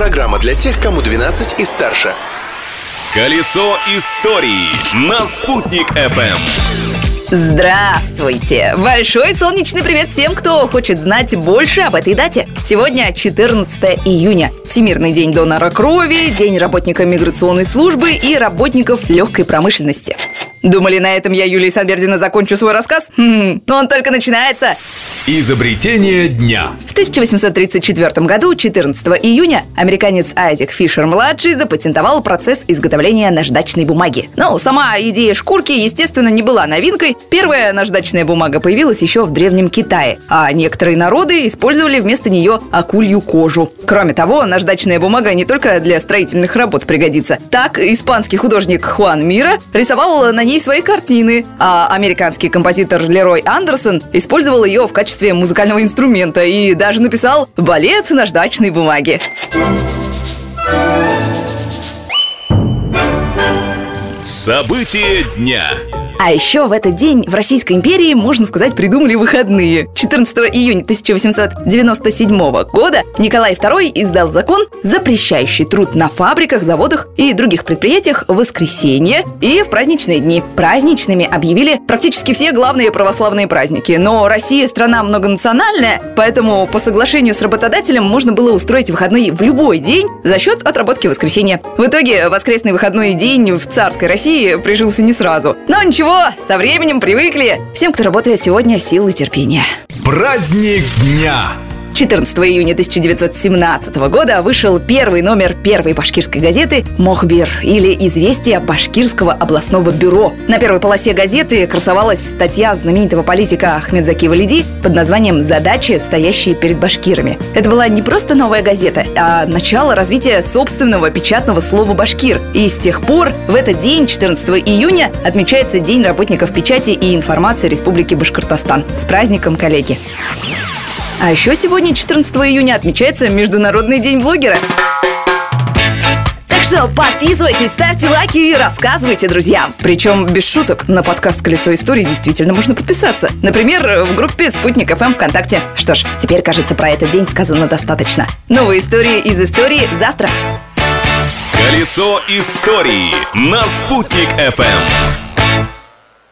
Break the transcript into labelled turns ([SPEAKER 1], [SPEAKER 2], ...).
[SPEAKER 1] Программа для тех, кому 12 и старше.
[SPEAKER 2] Колесо истории на «Спутник FM.
[SPEAKER 3] Здравствуйте! Большой солнечный привет всем, кто хочет знать больше об этой дате. Сегодня 14 июня. Всемирный день донора крови, День работника миграционной службы и работников легкой промышленности. Думали, на этом я, Юлия Санбердина, закончу свой рассказ? Хм, он только начинается.
[SPEAKER 2] Изобретение дня.
[SPEAKER 3] В 1834 году, 14 июня, американец Айзек Фишер-младший запатентовал процесс изготовления наждачной бумаги. Но сама идея шкурки, естественно, не была новинкой. Первая наждачная бумага появилась еще в Древнем Китае, а некоторые народы использовали вместо нее акулью кожу. Кроме того, наждачная бумага не только для строительных работ пригодится. Так, испанский художник Хуан Мира рисовал на ней свои картины, а американский композитор Лерой Андерсон использовал ее в качестве музыкального инструмента и даже написал балет наждачной бумаги.
[SPEAKER 2] События дня.
[SPEAKER 3] А еще в этот день в Российской империи, можно сказать, придумали выходные. 14 июня 1897 года Николай II издал закон, запрещающий труд на фабриках, заводах и других предприятиях в воскресенье и в праздничные дни. Праздничными объявили практически все главные православные праздники. Но Россия страна многонациональная, поэтому по соглашению с работодателем можно было устроить выходной в любой день за счет отработки воскресенья. В итоге воскресный выходной день в царской России прижился не сразу. Но ничего, со временем привыкли. Всем, кто работает сегодня, силы терпения.
[SPEAKER 2] Праздник дня.
[SPEAKER 3] 14 июня 1917 года вышел первый номер первой башкирской газеты «Мохбир» или «Известия Башкирского областного бюро». На первой полосе газеты красовалась статья знаменитого политика Ахмедзаки Валиди под названием «Задачи, стоящие перед башкирами». Это была не просто новая газета, а начало развития собственного печатного слова «башкир». И с тех пор в этот день, 14 июня, отмечается День работников печати и информации Республики Башкортостан. С праздником, коллеги! А еще сегодня, 14 июня, отмечается Международный день блогера. Так что подписывайтесь, ставьте лайки и рассказывайте друзьям. Причем без шуток, на подкаст «Колесо истории» действительно можно подписаться. Например, в группе «Спутник ФМ» ВКонтакте. Что ж, теперь, кажется, про этот день сказано достаточно. Новые истории из истории завтра.
[SPEAKER 2] Колесо истории на «Спутник FM.